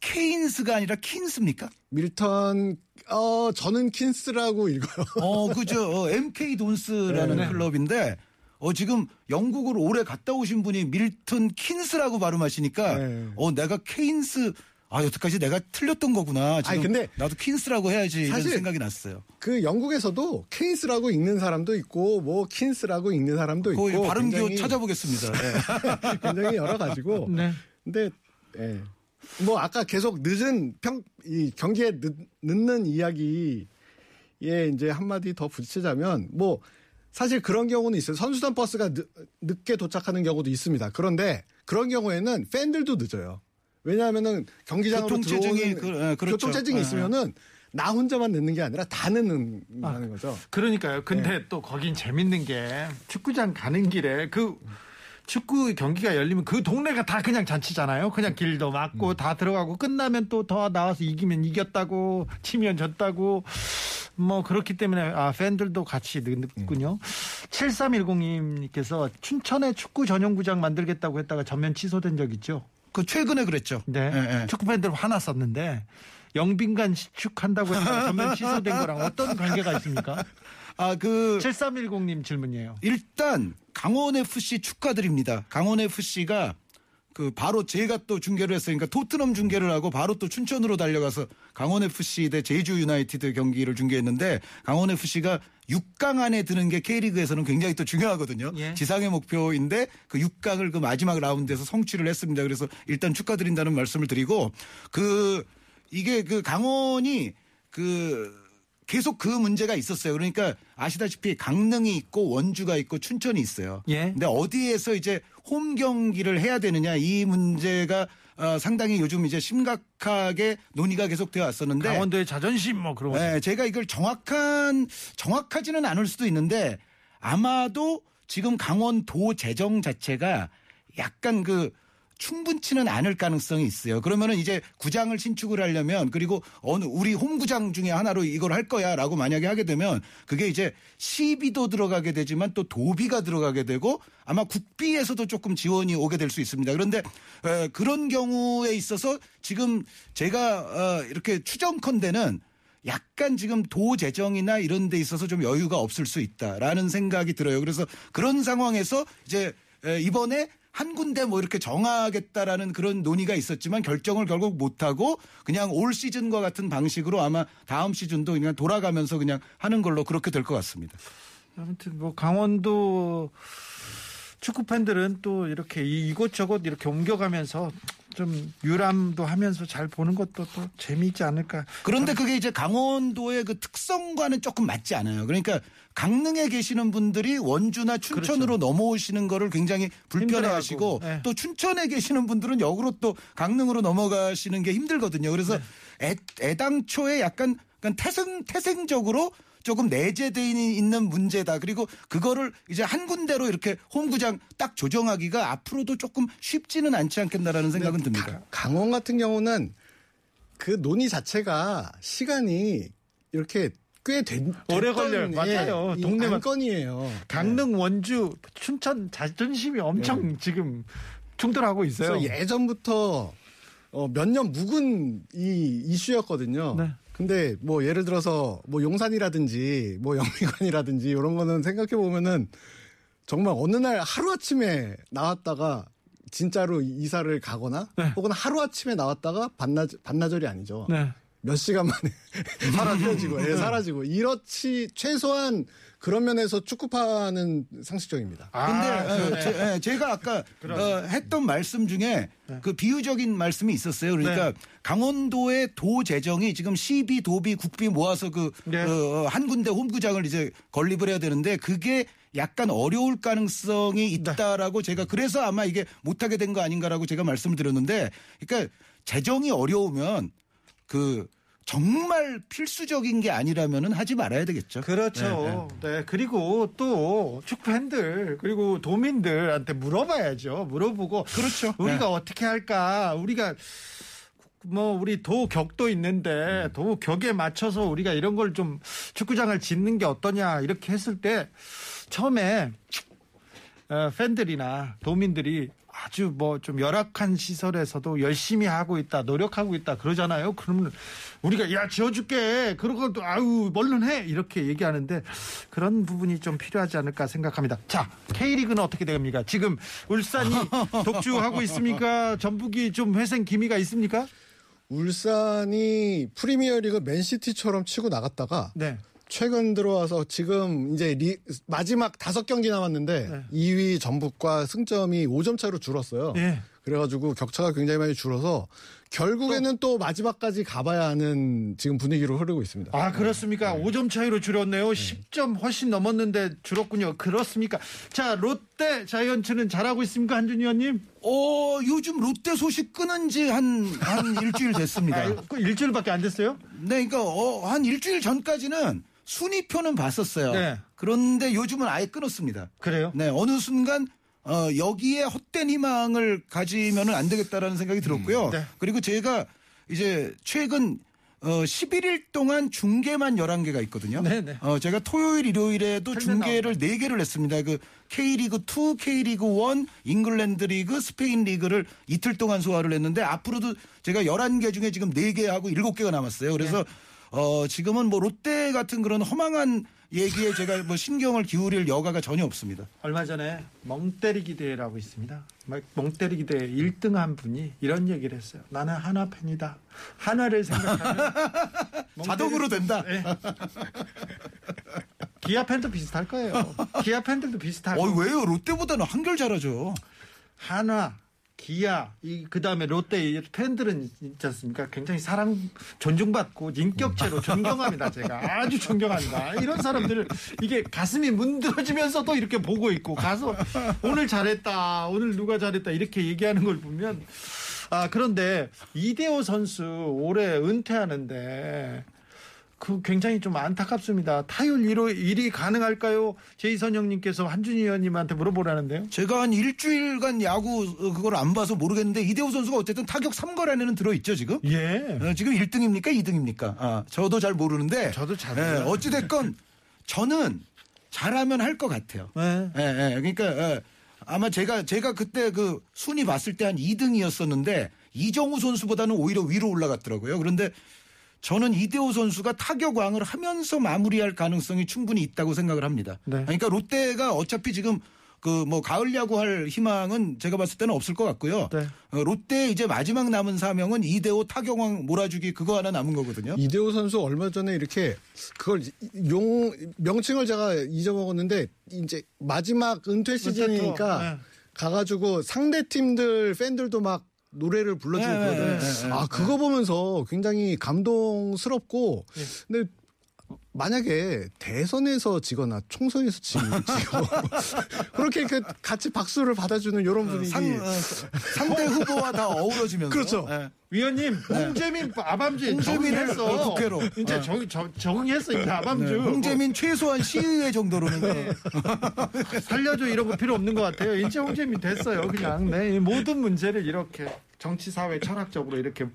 케인스가 아니라 킨스입니까? 밀턴 어 저는 킨스라고 읽어요. [laughs] 어, 그저 어, MK 돈스라는 네. 클럽인데 어 지금 영국으로 오래 갔다 오신 분이 밀턴 킨스라고 발음하시니까 네. 어 내가 케인스 아 여태까지 내가 틀렸던 거구나. 지금 아니, 근데 나도 킨스라고 해야지 이런 사실 생각이 났어요. 그 영국에서도 케인스라고 읽는 사람도 있고 뭐 킨스라고 읽는 사람도 그 있고 발음교 굉장히- 찾아보겠습니다. 네. [laughs] 굉장히 여러 가지고 [laughs] 네. 근데 예. 뭐 아까 계속 늦은 평 이 경기에 늦, 늦는 이야기에 이제 한 마디 더 붙이자면 뭐 사실 그런 경우는 있어요. 선수단 버스가 늦, 늦게 도착하는 경우도 있습니다. 그런데 그런 경우에는 팬들도 늦어요. 왜냐하면은 경기장으로 교통체증이 그- 예, 그렇죠. 교통체증이 예. 있으면은 나 혼자만 늦는 게 아니라 다 늦는다는 거죠. 그러니까요. 근데 네. 또 거긴 재밌는 게 축구장 가는 길에 그 축구 경기가 열리면 그 동네가 다 그냥 잔치잖아요. 그냥 길도 막고 다 들어가고 끝나면 또 더 나와서 이기면 이겼다고 치면 졌다고 뭐 그렇기 때문에 아 팬들도 같이 늦군요. 7310님께서 춘천에 축구 전용 구장 만들겠다고 했다가 전면 취소된 적 있죠. 그 최근에 그랬죠. 네. 예, 예. 축구 팬들 화났었는데 영빈관 시축한다고 했다가 [laughs] 전면 취소된 거랑 어떤 관계가 있습니까? 아, 그 7310님 질문이에요. 일단 강원 FC 축하드립니다. 강원 FC가 그 바로 제가 또 중계를 했어요. 그러니까 토트넘 중계를 하고 바로 또 춘천으로 달려가서 강원 FC 대 제주 유나이티드 경기를 중계했는데 강원 FC가 6강 안에 드는 게 K리그에서는 굉장히 또 중요하거든요. 예. 지상의 목표인데 그 6강을 그 마지막 라운드에서 성취를 했습니다. 그래서 일단 축하드린다는 말씀을 드리고 그 이게 그 강원이 그 계속 그 문제가 있었어요. 그러니까 아시다시피 강릉이 있고 원주가 있고 춘천이 있어요. 예. 근데 어디에서 이제 홈 경기를 해야 되느냐 이 문제가 어, 상당히 요즘 이제 심각하게 논의가 계속되어 왔었는데 강원도의 자존심 뭐 그런 거. 네, 제가 이걸 정확한 정확하지는 않을 수도 있는데 아마도 지금 강원도 재정 자체가 약간 그 충분치는 않을 가능성이 있어요. 그러면은 이제 구장을 신축을 하려면 그리고 어느 우리 홈구장 중에 하나로 이걸 할 거야라고 만약에 하게 되면 그게 이제 시비도 들어가게 되지만 또 도비가 들어가게 되고 아마 국비에서도 조금 지원이 오게 될 수 있습니다. 그런데 에, 그런 경우에 있어서 지금 제가 어, 이렇게 추정컨대는 약간 지금 도 재정이나 이런 데 있어서 좀 여유가 없을 수 있다라는 생각이 들어요. 그래서 그런 상황에서 이제 에, 이번에 한 군데 뭐 이렇게 정하겠다라는 그런 논의가 있었지만 결정을 결국 못하고 그냥 올 시즌과 같은 방식으로 아마 다음 시즌도 그냥 돌아가면서 그냥 하는 걸로 그렇게 될 것 같습니다. 아무튼 뭐 강원도 축구 팬들은 또 이렇게 이- 이곳저곳 이렇게 옮겨가면서 좀 유람도 하면서 잘 보는 것도 또 재미있지 않을까. 그런데 그게 이제 강원도의 그 특성과는 조금 맞지 않아요. 그러니까 강릉에 계시는 분들이 원주나 춘천으로 넘어오시는 거를 굉장히 불편해 하시고 네. 또 춘천에 계시는 분들은 역으로 또 강릉으로 넘어가시는 게 힘들거든요. 그래서 애, 애당초에 약간, 약간 태생, 태생적으로 조금 내재되어 있는 문제다. 그리고 그거를 이제 한 군데로 이렇게 홈구장 딱 조정하기가 앞으로도 조금 쉽지는 않지 않겠나라는 생각은 듭니다. 강원 같은 경우는 그 논의 자체가 시간이 이렇게 꽤 된, 오래 걸려요. 맞아요. 이 동네만- 안건이에요. 강릉, 원주, 춘천 자존심이 엄청 지금 충돌하고 있어요. 예전부터 어, 몇 년 묵은 이 이슈였거든요. 네. 근데 뭐 예를 들어서 뭐 용산이라든지 뭐 영미관이라든지 이런 거는 생각해 보면은 정말 어느 날 하루 아침에 나왔다가 진짜로 이사를 가거나 네. 혹은 하루 아침에 나왔다가 반나 반나절이 아니죠. 네. 몇 시간 만에 [laughs] 사라지고, 예, 사라지고 이렇지 최소한 그런 면에서 축구파는 상식적입니다. 근데 아, 제, 가 아까 [laughs] 어, 했던 말씀 중에 그 비유적인 말씀이 있었어요. 그러니까 네. 강원도의 도 재정이 지금 시비, 도비, 국비 모아서 그 네. 어, 한 군데 홈구장을 이제 건립을 해야 되는데 그게 약간 어려울 가능성이 있다라고 제가 그래서 아마 이게 못하게 된 거 아닌가라고 제가 말씀을 드렸는데 그러니까 재정이 어려우면 그 정말 필수적인 게 아니라면은 하지 말아야 되겠죠. 그렇죠. 네, 그리고 또 축구 팬들 그리고 도민들한테 물어봐야죠. 물어보고 그렇죠. 우리가 네. 어떻게 할까? 우리가 뭐 우리 도 격도 있는데 도 격에 맞춰서 우리가 이런 걸 좀 축구장을 짓는 게 어떠냐 이렇게 했을 때 처음에 어, 팬들이나 도민들이 아주 뭐 좀 열악한 시설에서도 열심히 하고 있다, 노력하고 있다 그러잖아요. 그러면 우리가 야 지어줄게 그런 것도 아유 얼른 해 이렇게 얘기하는데 그런 부분이 좀 필요하지 않을까 생각합니다. 자 K리그는 어떻게 됩니까? 지금 울산이 [laughs] 독주하고 있습니까? 전북이 좀 회생 기미가 있습니까? 울산이 프리미어리그 맨시티처럼 치고 나갔다가 네. 최근 들어와서 지금 이제 리- 마지막 다섯 경기 남았는데 네. 2위 전북과 승점이 5점 차로 줄었어요. 네. 그래가지고 격차가 굉장히 많이 줄어서 결국에는 또, 마지막까지 가봐야 하는 지금 분위기로 흐르고 있습니다. 아 그렇습니까? 5점 차이로 줄었네요. 10점 훨씬 넘었는데 줄었군요. 그렇습니까? 자 롯데 자이언츠는 잘하고 있습니까, 한준 의원님? 어, 요즘 롯데 소식 끊은 지 한, 한 일주일 됐습니다. 아, 그 일주일밖에 안 됐어요? 네, 그러니까 어, 한 일주일 전까지는 순위표는 봤었어요. 네. 그런데 요즘은 아예 끊었습니다. 그래요? 네, 어느 순간 어, 여기에 헛된 희망을 가지면은 안 되겠다라는 생각이 들었고요. 네. 그리고 제가 이제 최근 어, 11일 동안 중계만 11개가 있거든요. 네네. 어, 제가 토요일, 일요일에도 중계를 4개를 했습니다. 그 K리그 2, K리그 1, 잉글랜드 리그, 스페인 리그를 이틀 동안 소화를 했는데 앞으로도 제가 11개 중에 지금 4개 하고 7개가 남았어요. 그래서 어, 지금은 뭐 롯데 같은 그런 허망한 얘기에 제가 뭐 신경을 기울일 여가가 전혀 없습니다. 얼마 전에 멍때리기 대회라고 있습니다. 막 멍때리기 대회 1등 한 분이 이런 얘기를 했어요. 나는 한화 팬이다. 한화를 생각하면 [laughs] 자동으로 된다. 네. 기아 팬도 비슷할 거예요. 기아 팬들도 비슷할 어. 왜요? 롯데보다는 한결 잘하죠. 한화, 기아, 이 그 다음에 롯데 이 팬들은 있지 않습니까? 굉장히 사랑 존중받고 인격체로 존경합니다. 제가 아주 존경합니다. 이런 사람들을 이게 가슴이 문드러지면서도 이렇게 보고 있고 가서 오늘 잘했다, 오늘 누가 잘했다 이렇게 얘기하는 걸 보면 아 그런데 이대호 선수 올해 은퇴하는데. 그 굉장히 좀 안타깝습니다. 타율 1호 1위 가능할까요? 제이선 형님께서 한준희 의원님한테 물어보라는데요. 제가 한 일주일간 야구 어, 그걸 안 봐서 모르겠는데 이대호 선수가 어쨌든 타격 3걸 안에는 들어있죠 지금? 예. 어, 지금 1등입니까 2등입니까? 아, 저도 잘 모르는데 저도 잘 예, 몰라요. 어찌 됐건 저는 잘하면 할 것 같아요. 네. 예, 예. 그러니까 예. 아마 제가 제가 그때 그 순위 봤을 때 한 2등이었었는데 이정우 선수보다는 오히려 위로 올라갔더라고요. 그런데 저는 이대호 선수가 타격왕을 하면서 마무리할 가능성이 충분히 있다고 생각을 합니다. 네. 그러니까 롯데가 어차피 지금 그 뭐 가을 야구할 희망은 제가 봤을 때는 없을 것 같고요. 네. 어, 롯데 이제 마지막 남은 사명은 이대호 타격왕 몰아주기 그거 하나 남은 거거든요. 이대호 선수 얼마 전에 이렇게 그걸 용 명칭을 제가 잊어먹었는데 이제 마지막 은퇴 시즌이니까 네. 가가지고 상대 팀들 팬들도 막 노래를 불러주고 네, 그러거든. 네, 네, 아 그거 보면서 굉장히 감동스럽고. 근데 만약에 대선에서 지거나 총선에서 지, 지고 [laughs] 그렇게 그 같이 박수를 받아주는 이런 분위기 상, 어, 상대 후보와 다 어우러지면서 그렇죠. 예. 위원님, 홍재민 아밤주에 홍재민을 적응했어. 국회로. 이제 어. 적, 적, 적응했어, 이제 아밤주. 네, 홍재민 최소한 시의회 정도로는 네. 살려줘 이런 거 필요 없는 것 같아요. 이제 홍재민 됐어요. 그냥 네, 이 모든 문제를 이렇게 정치 사회 철학적으로 이렇게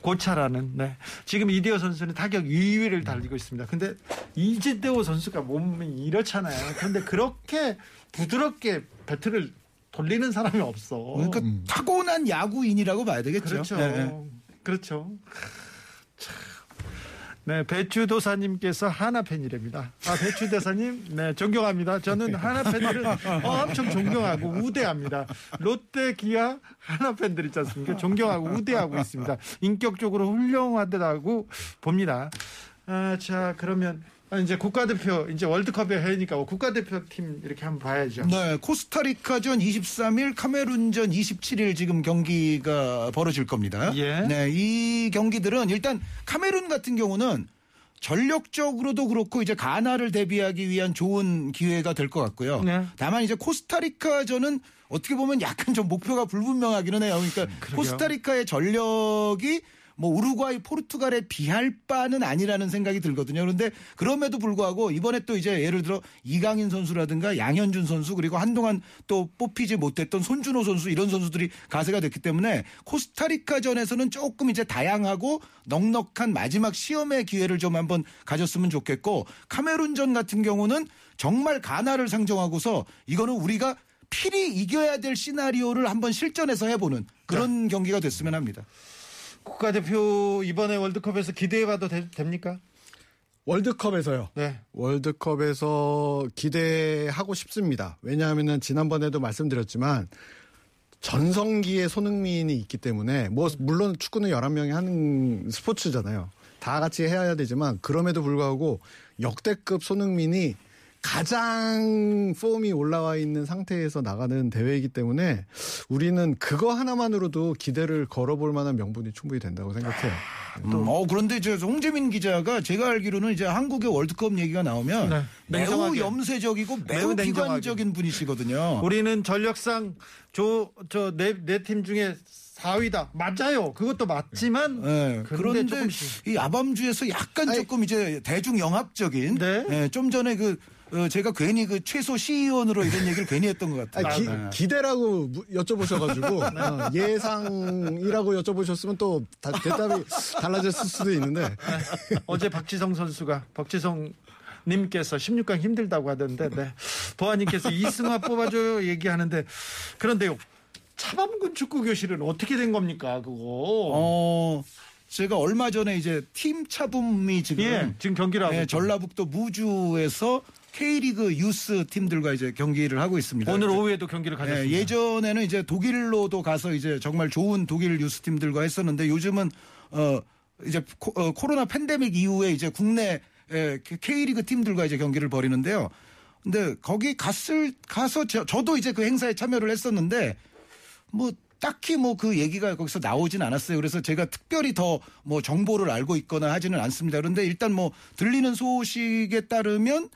고찰하는. 네. 지금 이대호 선수는 타격 2위를 달리고 있습니다. 근데 이재대호 선수가 몸이 이렇잖아요. 그런데 그렇게 부드럽게 배트를 돌리는 사람이 없어. 그러니까 타고난 야구인이라고 봐야 되겠죠. 그렇죠. 예, 예. 그렇죠. 참. 네, 배추 도사님께서 하나 팬이랍니다. 아, 배추도사님, 네, 존경합니다. 저는 하나 팬들을 [laughs] 엄청 존경하고 우대합니다. 롯데, 기아, 하나 팬들 있지 않습니까? 존경하고 우대하고 있습니다. 인격적으로 훌륭하다고 봅니다. 아, 자, 그러면 아, 이제 국가대표, 이제 월드컵에 해니까 국가대표팀 이렇게 한번 봐야죠. 네, 코스타리카전 23일, 카메룬전 27일 지금 경기가 벌어질 겁니다. 예. 네, 이 경기들은 일단 카메룬 같은 경우는 전력적으로도 그렇고 이제 가나를 대비하기 위한 좋은 기회가 될 것 같고요. 네. 다만 이제 코스타리카전은 어떻게 보면 약간 좀 목표가 불분명하기는 해요. 그러니까 코스타리카의 전력이 뭐 우루과이, 포르투갈에 비할 바는 아니라는 생각이 들거든요. 그런데 그럼에도 불구하고 이번에 또 이제 예를 들어 이강인 선수라든가 양현준 선수 그리고 한동안 또 뽑히지 못했던 손준호 선수 이런 선수들이 가세가 됐기 때문에 코스타리카전에서는 조금 이제 다양하고 넉넉한 마지막 시험의 기회를 좀 한번 가졌으면 좋겠고 카메룬전 같은 경우는 정말 가나를 상정하고서 이거는 우리가 필히 이겨야 될 시나리오를 한번 실전에서 해보는 그런 경기가 됐으면 합니다. 국가대표 이번에 월드컵에서 기대해봐도 되- 됩니까? 월드컵에서요. 네. 월드컵에서 기대하고 싶습니다. 왜냐하면 지난번에도 말씀드렸지만 전성기의 손흥민이 있기 때문에 뭐 물론 축구는 11명이 하는 스포츠잖아요. 다 같이 해야 되지만 그럼에도 불구하고 역대급 손흥민이 가장 폼이 올라와 있는 상태에서 나가는 대회이기 때문에 우리는 그거 하나만으로도 기대를 걸어볼 만한 명분이 충분히 된다고 생각해요. 음, 어, 그런데 저 홍재민 기자가 제가 알기로는 이제 한국의 월드컵 얘기가 나오면 네, 매우. 염세적이고 매우, 매우 냉정하게. 비관적인 분이시거든요. 우리는 전력상 저저내 팀 중에 4위다. 맞아요. 그것도 맞지만 네, 그런데 그런데 조금씩. 이 아밤주에서 약간 조금 이제 대중 영합적인 네. 예, 좀 전에 그 어, 제가 괜히 그 최소 시의원으로 이런 얘기를 괜히 했던 것 같아요. 아니, 기, 네. 기대라고 무- 여쭤보셔가지고 [laughs] 어, 예상이라고 여쭤보셨으면 또 다- 대답이 달라졌을 수도 있는데 [laughs] 어제 박지성 선수가 박지성 님께서 16강 힘들다고 하던데 네. 보아님께서 이승화 뽑아줘요 얘기하는데 그런데요 차범근 축구 교실은 어떻게 된 겁니까 그거 어, 제가 얼마 전에 이제 팀 차붐이 지금 예 지금 경기를 하고 예. 전라북도 무주에서 K리그 유스 팀들과 이제 경기를 하고 있습니다. 오늘 오후에도 경기를 가졌습니다. 예, 예전에는 이제 독일로도 가서 이제 정말 좋은 독일 유스 팀들과 했었는데 요즘은 어 이제 코, 어, 코로나 팬데믹 이후에 이제 국내 예, K리그 팀들과 이제 경기를 벌이는데요. 근데 거기 갔을 가서 저, 저도 이제 그 행사에 참여를 했었는데 뭐 딱히 뭐 그 얘기가 거기서 나오진 않았어요. 그래서 제가 특별히 더 뭐 정보를 알고 있거나 하지는 않습니다. 그런데 일단 뭐 들리는 소식에 따르면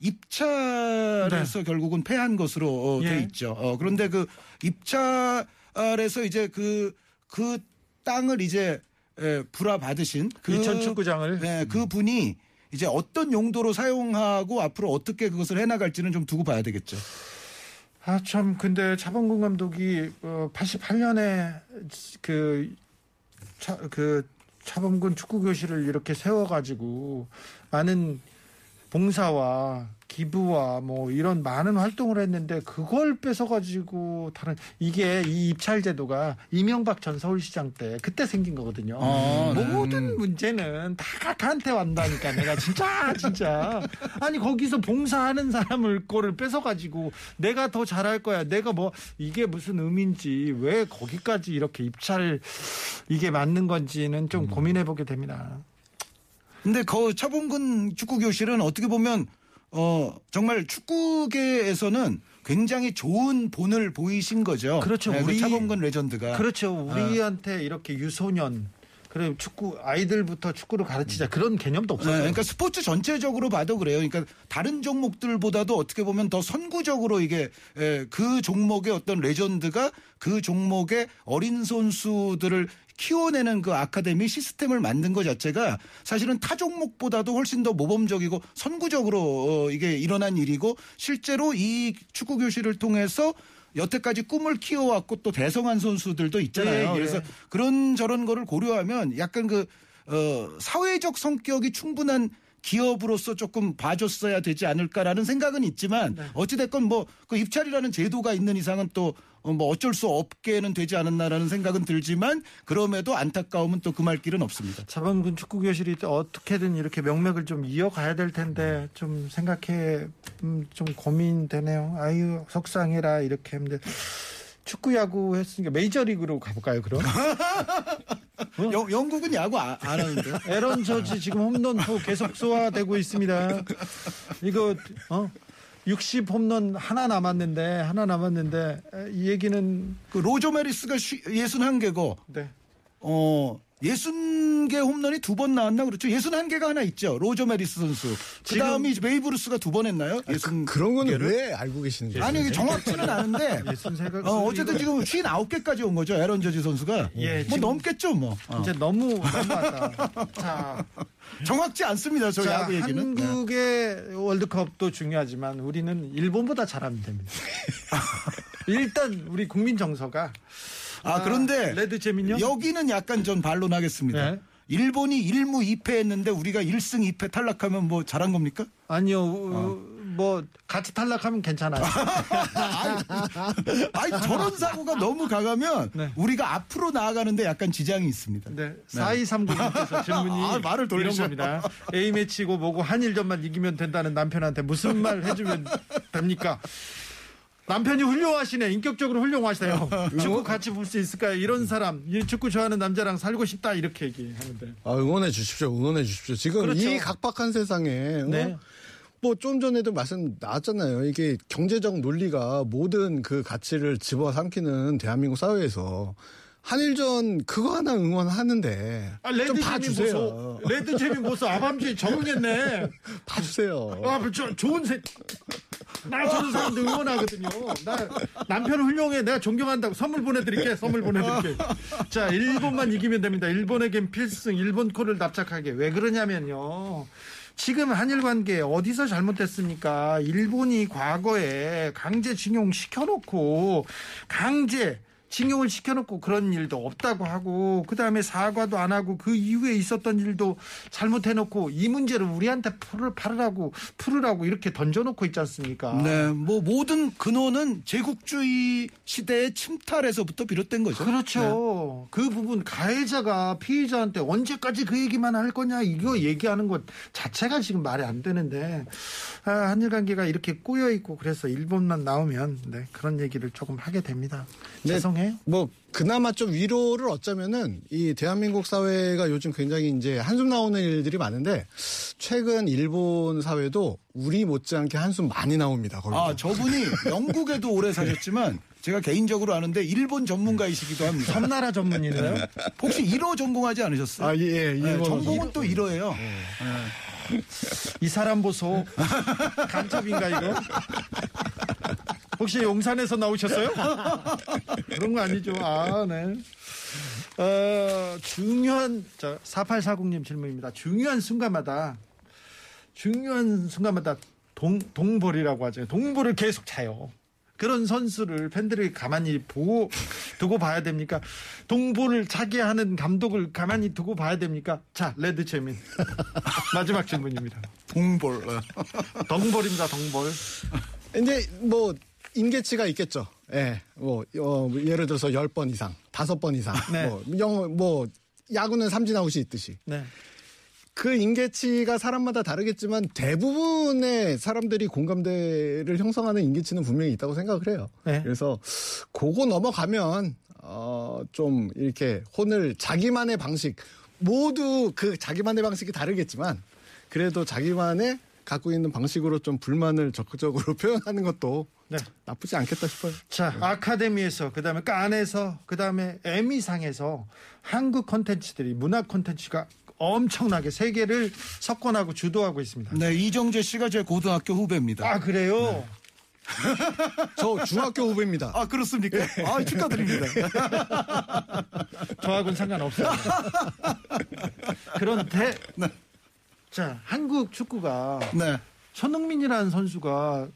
입찰에서 결국은 패한 것으로 어, 돼 예. 있죠. 어, 그런데 그 입찰에서 이제 그, 그 땅을 이제 에, 불화 받으신 그 이천 축구장을 네, 그 분이 이제 어떤 용도로 사용하고 앞으로 어떻게 그것을 해나갈지는 좀 두고 봐야 되겠죠. 아 참 근데 차범근 감독이 어, 88년에 그, 차, 그 차범근 축구 교실을 이렇게 세워가지고 많은 봉사와 기부와 뭐 이런 많은 활동을 했는데 그걸 뺏어가지고 다른 이게 이 입찰 제도가 이명박 전 서울시장 때 그때 생긴 거거든요. 아, 네. 모든 문제는 다 각한테 왔다니까 내가 진짜 진짜 아니 거기서 봉사하는 사람을 거를 뺏어가지고 내가 더 잘할 거야. 내가 뭐 이게 무슨 의미인지 왜 거기까지 이렇게 입찰 이게 맞는 건지는 좀 고민해 보게 됩니다. 근데 그 차범근 축구 교실은 어떻게 보면 어 정말 축구계에서는 굉장히 좋은 본을 보이신 거죠. 그렇죠. 네, 그 우리- 차범근 레전드가 그렇죠. 우리한테 이렇게 유소년 그래 축구 아이들부터 축구를 가르치자 그런 개념도 네, 없어요. 그러니까 스포츠 전체적으로 봐도 그래요. 그러니까 다른 종목들보다도 어떻게 보면 더 선구적으로 이게 에, 그 종목의 어떤 레전드가 그 종목의 어린 선수들을 키워내는 그 아카데미 시스템을 만든 것 자체가 사실은 타 종목보다도 훨씬 더 모범적이고 선구적으로 어, 이게 일어난 일이고 실제로 이 축구 교실을 통해서 여태까지 꿈을 키워왔고 또 대성한 선수들도 있잖아요. 예, 예. 그래서 그런 저런 거를 고려하면 약간 그, 어, 사회적 성격이 충분한 기업으로서 조금 봐줬어야 되지 않을까라는 생각은 있지만 네. 어찌됐건 뭐 그 입찰이라는 제도가 있는 이상은 또 뭐 어쩔 수 없게는 되지 않았나라는 생각은 들지만 그럼에도 안타까움은 또 금할 길은 없습니다. 차범근 축구 교실이 또 어떻게든 이렇게 명맥을 좀 이어가야 될 텐데 좀 생각해 음, 좀 고민되네요. 아유 속상해라 이렇게 했는데 축구 야구 했으니까 메이저리그로 가볼까요 그럼? [laughs] 영- 영국은 야구 아- 안 하는데요. [laughs] 에런 저지 지금 홈런포 계속 쏘아대고 있습니다. 이거 어? 60 홈런 하나 남았는데 하나 남았는데 에, 이 얘기는 그 로저 메리스가 61개고 네. 어, 60개 홈런이 두 번 나왔나 그렇죠. 61개가 하나 있죠. 로저 메리스 선수. 그 다음이 베이브루스가 두 번 했나요? 그, 60 그런 건 개를? 왜 알고 계시는 거예요? 아니 이게 정확치는 않은데 예순세가 어, 어쨌든 지금 59개까지 온 거죠. 에런 저지 선수가. 예, 뭐 지금- 넘겠죠, 뭐. 어. 이제 너무 너무하다. [laughs] 자, 정확치 않습니다. 저 자 야구 얘기는. 네. 한국의 월드컵도 중요하지만 우리는 일본보다 잘하면 됩니다. [laughs] 일단 우리 국민 정서가 아, 그런데 레드 재민요? 여기는 약간 전 반론하겠습니다. 네. 일본이 1무 2패 했는데 우리가 1승 2패 탈락하면 뭐 잘한 겁니까? 아니요, 어, 뭐 같이 탈락하면 괜찮아요. [laughs] 아니, 저런 사고가 너무 강하면 네. 우리가 앞으로 나아가는데 약간 지장이 있습니다. 네, 4239님께서 질문이 [laughs] 아, 말을 이런 돌리셔. 겁니다. A매치고 뭐고 한일전만 이기면 된다는 남편한테 무슨 말 해주면 됩니까? 남편이 훌륭하시네. 인격적으로 훌륭하시네요. [laughs] 축구 같이 볼 수 있을까요? 이런 사람, 이 축구 좋아하는 남자랑 살고 싶다. 이렇게 얘기하는데. 아, 응원해 주십시오. 응원해 주십시오. 지금 그렇죠. 이 각박한 세상에 어? 네. 뭐좀 전에도 말씀 나왔잖아요. 이게 경제적 논리가 모든 그 가치를 집어삼키는 대한민국 사회에서 한일전 그거 하나 응원하는데 아, 좀 레드 재미 봐주세요. 보소. 레드 재미 보소. 아밤주에 적응했네. [laughs] 봐주세요. 아, 저, 좋은 세. 나 저런 사람들 응원하거든요. 나 남편 훌륭해. 내가 존경한다고 선물 보내드릴게. 선물 보내드릴게. 자, 일본만 이기면 됩니다. 일본에겐 필승, 일본 코를 납작하게. 왜 그러냐면요. 지금 한일 관계 어디서 잘못됐습니까? 일본이 과거에 강제징용 시켜놓고 강제 징용을 시켜놓고 그런 일도 없다고 하고 그 다음에 사과도 안 하고 그 이후에 있었던 일도 잘못해놓고 이 문제를 우리한테 풀을 팔으라고 풀으라고 이렇게 던져놓고 있지 않습니까? 네, 뭐 모든 근원은 제국주의 시대의 침탈에서부터 비롯된 거죠. 그렇죠. 그 부분 가해자가 피해자한테 언제까지 그 얘기만 할 거냐 이거 얘기하는 것 자체가 지금 말이 안 되는데 아, 한일 관계가 이렇게 꼬여 있고 그래서 일본만 나오면 네, 그런 얘기를 조금 하게 됩니다. 네. 죄송해요. 뭐 그나마 좀 위로를 얻자면은 이 대한민국 사회가 요즘 굉장히 이제 한숨 나오는 일들이 많은데 최근 일본 사회도 우리 못지않게 한숨 많이 나옵니다. 거기서. 아, 저분이 영국에도 오래 사셨지만 제가 개인적으로 아는데 일본 전문가이시기도 합니다. 섬나라 전문이네요. 혹시 1호 전공하지 않으셨어요? 아, 예, 예. 네. 전공은 또 1호예요. 이 사람 보소. 간첩인가 이거? 혹시 용산에서 나오셨어요? 그런 거 아니죠. 아, 네. 어, 중요한, 저, 4840님 질문입니다. 중요한 순간마다, 중요한 순간마다 동, 동볼이라고 하죠. 동볼을 계속 차요. 그런 선수를 팬들이 가만히 보고 두고 봐야 됩니까? 동볼을 차게 하는 감독을 가만히 두고 봐야 됩니까? 자, 레드 재민. [laughs] 마지막 질문입니다. 동볼. 덩볼입니다, 덩볼. 이제 뭐 임계치가 있겠죠. 예. 뭐 어, 예를 들어서 10번 이상, 5번 이상. 네. 뭐 영어 뭐 야구는 삼진 아웃이 있듯이. 네. 그 임계치가 사람마다 다르겠지만 대부분의 사람들이 공감대를 형성하는 임계치는 분명히 있다고 생각을 해요. 네. 그래서 그거 넘어가면 어, 좀 이렇게 혼을 자기만의 방식 모두 그 자기만의 방식이 다르겠지만 그래도 자기만의 갖고 있는 방식으로 좀 불만을 적극적으로 [laughs] 표현하는 것도 네. 나쁘지 않겠다 싶어요. 자, 아카데미에서, 그 다음에 깐에서, 그 다음에 에미상에서 한국 콘텐츠들이, 문화 콘텐츠가 엄청나게 세계를 석권하고 주도하고 있습니다. 네, 이정재 씨가 제 고등학교 후배입니다. 아, 그래요? [laughs] 저 중학교 후배입니다. 아, 그렇습니까? 아, 축하드립니다. [laughs] 저하고는 상관없어요. 그런데, 자, 한국 축구가 네. 손흥민이라는 선수가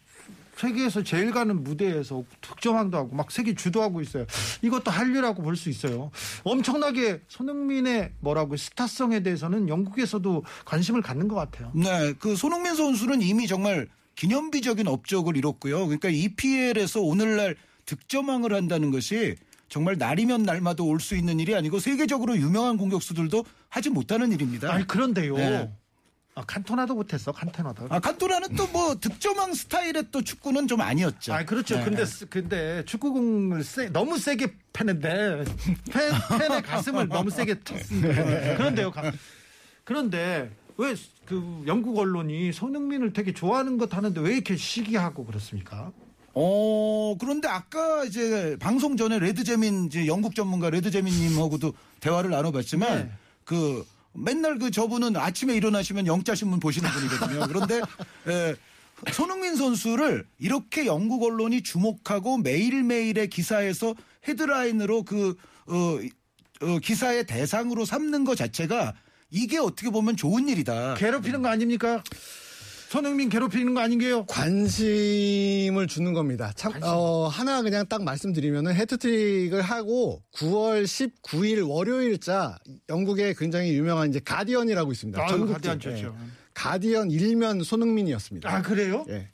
세계에서 제일 가는 무대에서 득점왕도 하고 막 세계 주도하고 있어요. 이것도 한류라고 볼 수 있어요. 엄청나게 손흥민의 뭐라고 스타성에 대해서는 영국에서도 관심을 갖는 것 같아요. 네, 그 손흥민 선수는 이미 정말 기념비적인 업적을 이뤘고요. 그러니까 EPL에서 오늘날 득점왕을 한다는 것이 정말 날이면 날마다 올 수 있는 일이 아니고 세계적으로 유명한 공격수들도 하지 못하는 일입니다. 아니 그런데요. 네. 아, 칸토나도 못했어. 칸토나도. 아, 칸토라는 또 뭐 득점왕 스타일의 또 축구는 좀 아니었죠. 아, 그렇죠. 네. 근데 쓰- 근데 축구공을 세, 너무 세게 패는데 팬, 팬의 가슴을 너무 세게 쳤습니다. 그런데요. 가- 그런데 왜 그 영국 언론이 손흥민을 되게 좋아하는 것 하는데 왜 이렇게 시기하고 그렇습니까? 어, 그런데 아까 이제 방송 전에 레드제민 이제 영국 전문가 레드제민님하고도 대화를 나눠봤지만 네. 그 맨날 그 저분은 아침에 일어나시면 영자신문 보시는 분이거든요. 그런데 에, [laughs] 손흥민 선수를 이렇게 영국 언론이 주목하고 매일매일의 기사에서 헤드라인으로 그, 어, 어, 기사의 대상으로 삼는 것 자체가 이게 어떻게 보면 좋은 일이다. 괴롭히는 거 아닙니까? 손흥민 괴롭히는 거 아닌게요? 관심을 주는 겁니다. 참, 어, 하나 그냥 딱 말씀드리면은 헤트트릭을 하고 9월 19일 월요일자 영국의 굉장히 유명한 이제 가디언이라고 있습니다. 전국지. 가디언 좋죠. 예. 가디언 일면 손흥민이었습니다. 아 그래요? 예.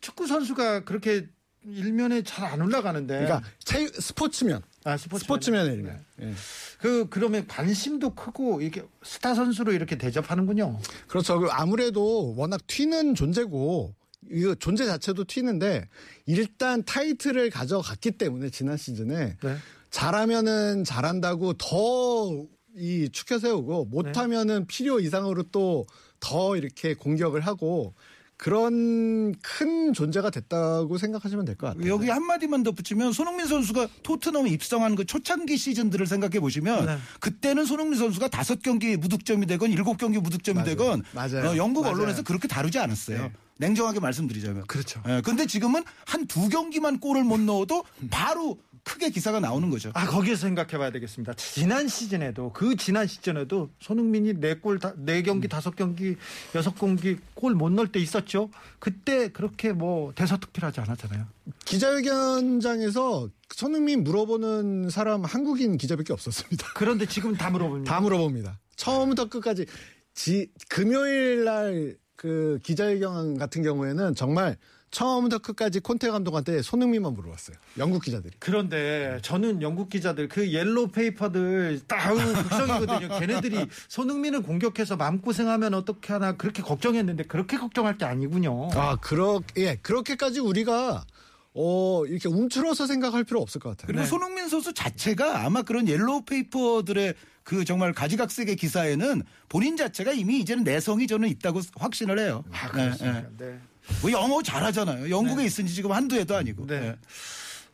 축구 선수가 그렇게 일면에 잘 안 올라가는데. 그러니까 체육 스포츠면 아, 스포츠면. 스포츠면의 일면. 예. 그 그러면 관심도 크고 이게 스타 선수로 이렇게 대접하는군요. 그렇죠. 그 아무래도 워낙 튀는 존재고 이거 존재 자체도 튀는데 일단 타이틀을 가져갔기 때문에 지난 시즌에 네. 잘하면은 잘한다고 더 이 축혀 세우고 못하면은 필요 이상으로 또 더 이렇게 공격을 하고 그런 큰 존재가 됐다고 생각하시면 될 것 같아요. 여기 한마디만 덧붙이면 손흥민 선수가 토트넘 입성한 그 초창기 시즌들을 생각해 보시면 네. 그때는 손흥민 선수가 다섯 경기 무득점이 되건 일곱 경기 무득점이 맞아요. 되건 맞아요. 어, 영국 맞아요. 언론에서 그렇게 다루지 않았어요. 네. 냉정하게 말씀드리자면. 그렇죠. 예, 근데 지금은 한 두 경기만 골을 못 넣어도 바로 크게 기사가 나오는 거죠. 아 거기에서 생각해 봐야 되겠습니다. 지난 시즌에도 그 지난 시즌에도 손흥민이 네골네 경기 다섯 경기 여섯 경기 골 못 넣을 때 있었죠. 그때 그렇게 뭐 대서특필하지 않았잖아요. 기자회견장에서 손흥민 물어보는 사람 한국인 기자밖에 없었습니다. 그런데 지금 다 물어봅니다. 다 물어봅니다. 처음부터 끝까지 지, 금요일 날 그 기자회견 같은 경우에는 정말 처음부터 끝까지 콘테 감독한테 손흥민만 물어봤어요. 영국 기자들이. 그런데 저는 영국 기자들 그 옐로우 페이퍼들 딱 걱정이거든요. [laughs] 걔네들이 손흥민을 공격해서 마음고생하면 어떻게 하나 그렇게 걱정했는데 그렇게 걱정할 게 아니군요. 아, 그렇, 예, 그렇게까지 우리가 어, 이렇게 움츠러서 생각할 필요 없을 것 같아요. 그리고 네. 손흥민 선수 자체가 아마 그런 옐로우 페이퍼들의 그 정말 가지각색의 기사에는 본인 자체가 이미 이제는 내성이 저는 있다고 확신을 해요. 아, 네, 그렇습니까? 네. 네. 뭐 영어 잘하잖아요. 영국에 있은 지 지금 한두 해도 아니고. 네.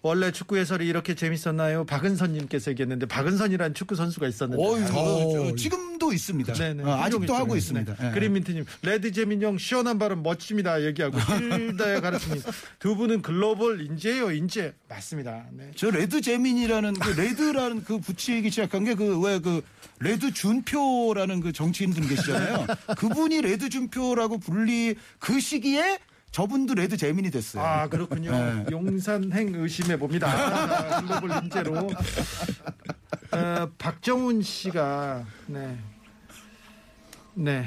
네. 원래 축구 해설이 이렇게 재밌었나요? 박은선님께서 얘기했는데 박은선이라는 축구 선수가 있었는데. 어이, 아, 저- 저 지금도 있습니다. 네네. 어, 아직도. 하고 네. 있습니다. 예. 그린민트님, 레드 재민형 시원한 발음 멋집니다. 얘기하고 [laughs] 힐다의 가르치님 두 분은 글로벌 인재예요, 인재 맞습니다. 네. 저 레드 제민이라는 그 레드라는 그 붙이기 시작한 게 그왜그 레드 준표라는 그 정치인분 계시잖아요. 그분이 레드 준표라고 불리 그 시기에 저분도 레드 제민이 됐어요. 아 그렇군요. 네. 용산행 의심해 봅니다. 아, [laughs] 글로벌 인재로 어, 박정훈 씨가 네, 네.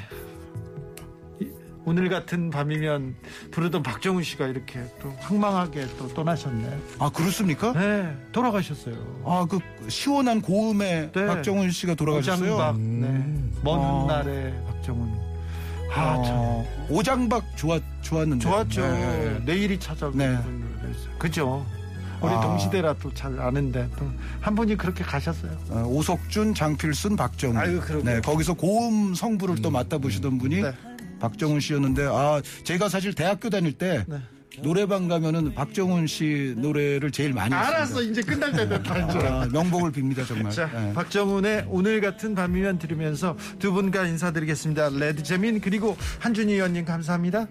이- 오늘 같은 밤이면 부르던 박정훈 씨가 이렇게 또 황망하게 또 떠나셨네. 아 그렇습니까? 네, 돌아가셨어요. 아 그 시원한 고음에 네. 박정훈 씨가 돌아가셨어요. 오장박, 네, 먼 어. 날 나의 박정훈. 아, 참. 어, 오장박 좋았 좋았는데. 좋았죠. 네. 내일이 찾아오고. 네. 그죠. 우리 아. 동시대라 또 잘 아는데 또 한 분이 그렇게 가셨어요. 어, 오석준, 장필순, 박정훈. 아유, 그러게요. 네, 거기서 고음 성부를 또 맡아보시던 분이 네. 박정훈 씨였는데, 아, 제가 사실 대학교 다닐 때 네. 노래방 가면은 박정훈 씨 노래를 제일 많이 알았어, 했습니다. 이제 끝날 때 됐다. 이제. 아, 명복을 빕니다, 정말. 자, 네. 박정훈의 오늘 같은 밤이면 들으면서 두 분과 인사드리겠습니다. 레드 재민 그리고 한준희 의원님 감사합니다.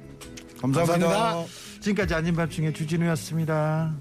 감사합니다. 감사합니다. 지금까지 아닌 밤중에 주진우였습니다.